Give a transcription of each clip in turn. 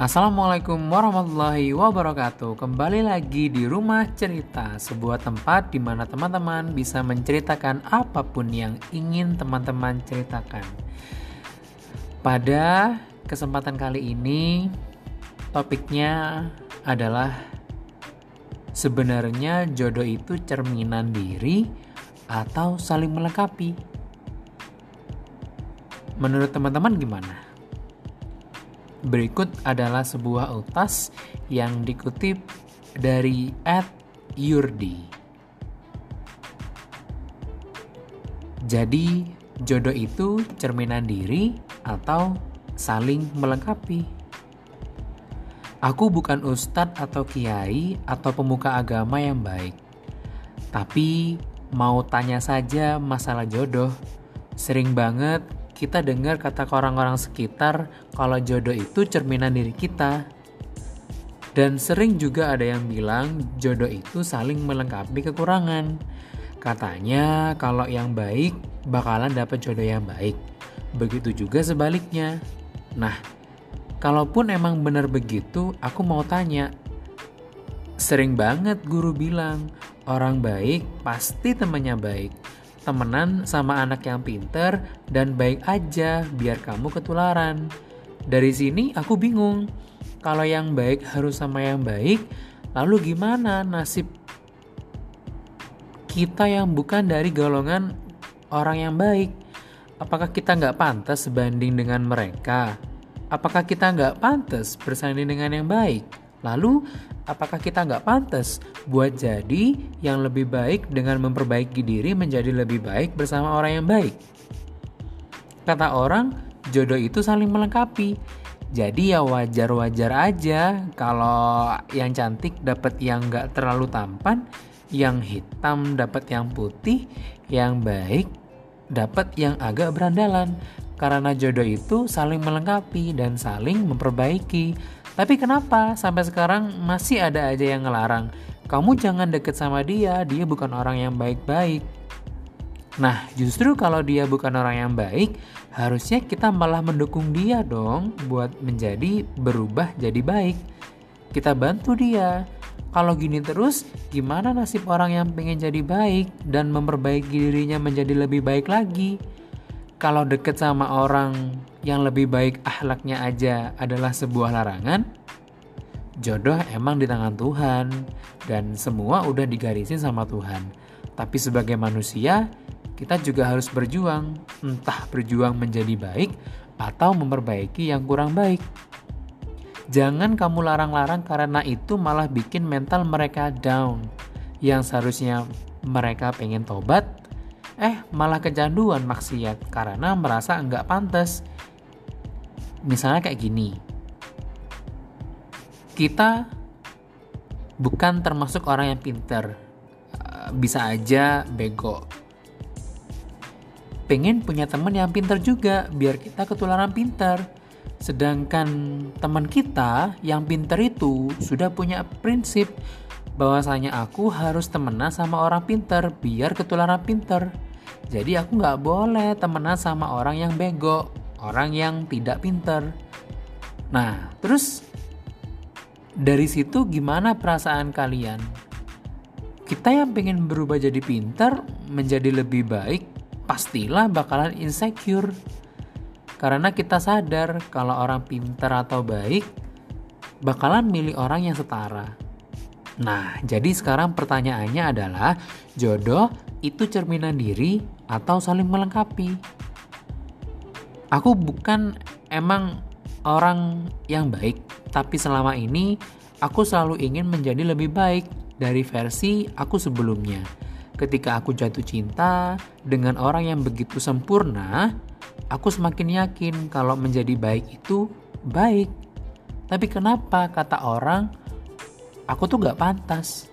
Assalamualaikum warahmatullahi wabarakatuh. Kembali lagi di Rumah Cerita, sebuah tempat di mana teman-teman bisa menceritakan apa pun yang ingin teman-teman ceritakan. Pada kesempatan kali ini, topiknya adalah sebenarnya jodoh itu cerminan diri atau saling melengkapi. Menurut teman-teman gimana? Berikut adalah sebuah utas yang dikutip dari Ed Yurdi. Jadi, jodoh itu cerminan diri atau saling melengkapi. Aku bukan ustadz atau kiai atau pemuka agama yang baik. Tapi mau tanya saja masalah jodoh. Sering banget kita dengar kata orang-orang sekitar kalau jodoh itu cerminan diri kita. Dan sering juga ada yang bilang jodoh itu saling melengkapi kekurangan. Katanya kalau yang baik bakalan dapat jodoh yang baik. Begitu juga sebaliknya. Nah, kalaupun emang benar begitu, aku mau tanya. Sering banget guru bilang, orang baik pasti temannya baik temenan sama anak yang pinter dan baik aja biar kamu ketularan. Dari sini aku bingung. Kalau yang baik harus sama yang baik, lalu gimana nasib kita yang bukan dari golongan orang yang baik? Apakah kita nggak pantas sebanding dengan mereka? Apakah kita nggak pantas bersanding dengan yang baik? Lalu, apakah kita nggak pantas buat jadi yang lebih baik dengan memperbaiki diri menjadi lebih baik bersama orang yang baik? Kata orang, jodoh itu saling melengkapi. Jadi ya wajar-wajar aja kalau yang cantik dapat yang nggak terlalu tampan, yang hitam dapat yang putih, yang baik dapat yang agak berandalan. Karena jodoh itu saling melengkapi dan saling memperbaiki tapi kenapa sampai sekarang masih ada aja yang ngelarang? Kamu jangan deket sama dia, dia bukan orang yang baik-baik. Nah, justru kalau dia bukan orang yang baik, harusnya kita malah mendukung dia dong buat menjadi berubah jadi baik. Kita bantu dia. Kalau gini terus, gimana nasib orang yang pengen jadi baik dan memperbaiki dirinya menjadi lebih baik lagi? Kalau deket sama orang yang lebih baik ahlaknya aja adalah sebuah larangan, jodoh emang di tangan Tuhan dan semua udah digarisin sama Tuhan. Tapi sebagai manusia, kita juga harus berjuang, entah berjuang menjadi baik atau memperbaiki yang kurang baik. Jangan kamu larang-larang karena itu malah bikin mental mereka down. Yang seharusnya mereka pengen tobat, eh malah kecanduan maksiat karena merasa enggak pantas. Misalnya kayak gini. Kita bukan termasuk orang yang pinter. Eh, bisa aja bego. Pengen punya teman yang pinter juga biar kita ketularan pinter. Sedangkan teman kita yang pinter itu sudah punya prinsip bahwasanya aku harus temenan sama orang pinter biar ketularan pinter. Jadi aku nggak boleh temenan sama orang yang bego, orang yang tidak pinter. Nah, terus dari situ gimana perasaan kalian? Kita yang pengen berubah jadi pinter, menjadi lebih baik, pastilah bakalan insecure. Karena kita sadar kalau orang pinter atau baik, bakalan milih orang yang setara. Nah, jadi sekarang pertanyaannya adalah jodoh itu cerminan diri atau saling melengkapi. Aku bukan emang orang yang baik, tapi selama ini aku selalu ingin menjadi lebih baik dari versi aku sebelumnya. Ketika aku jatuh cinta dengan orang yang begitu sempurna, aku semakin yakin kalau menjadi baik itu baik. Tapi kenapa kata orang, aku tuh gak pantas?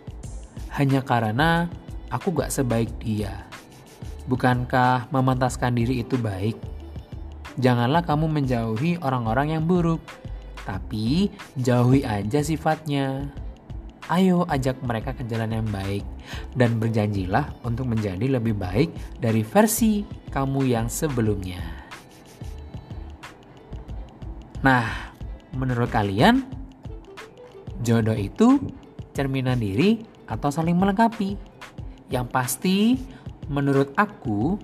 Hanya karena aku gak sebaik dia. Bukankah memantaskan diri itu baik? Janganlah kamu menjauhi orang-orang yang buruk, tapi jauhi aja sifatnya. Ayo ajak mereka ke jalan yang baik dan berjanjilah untuk menjadi lebih baik dari versi kamu yang sebelumnya. Nah, menurut kalian jodoh itu cerminan diri atau saling melengkapi? Yang pasti menurut aku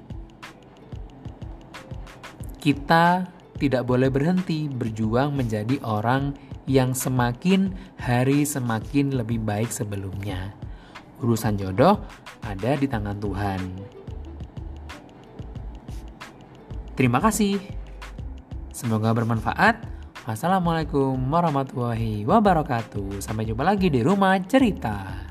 kita tidak boleh berhenti berjuang menjadi orang yang semakin hari semakin lebih baik sebelumnya. Urusan jodoh ada di tangan Tuhan. Terima kasih. Semoga bermanfaat. Wassalamualaikum warahmatullahi wabarakatuh. Sampai jumpa lagi di rumah cerita.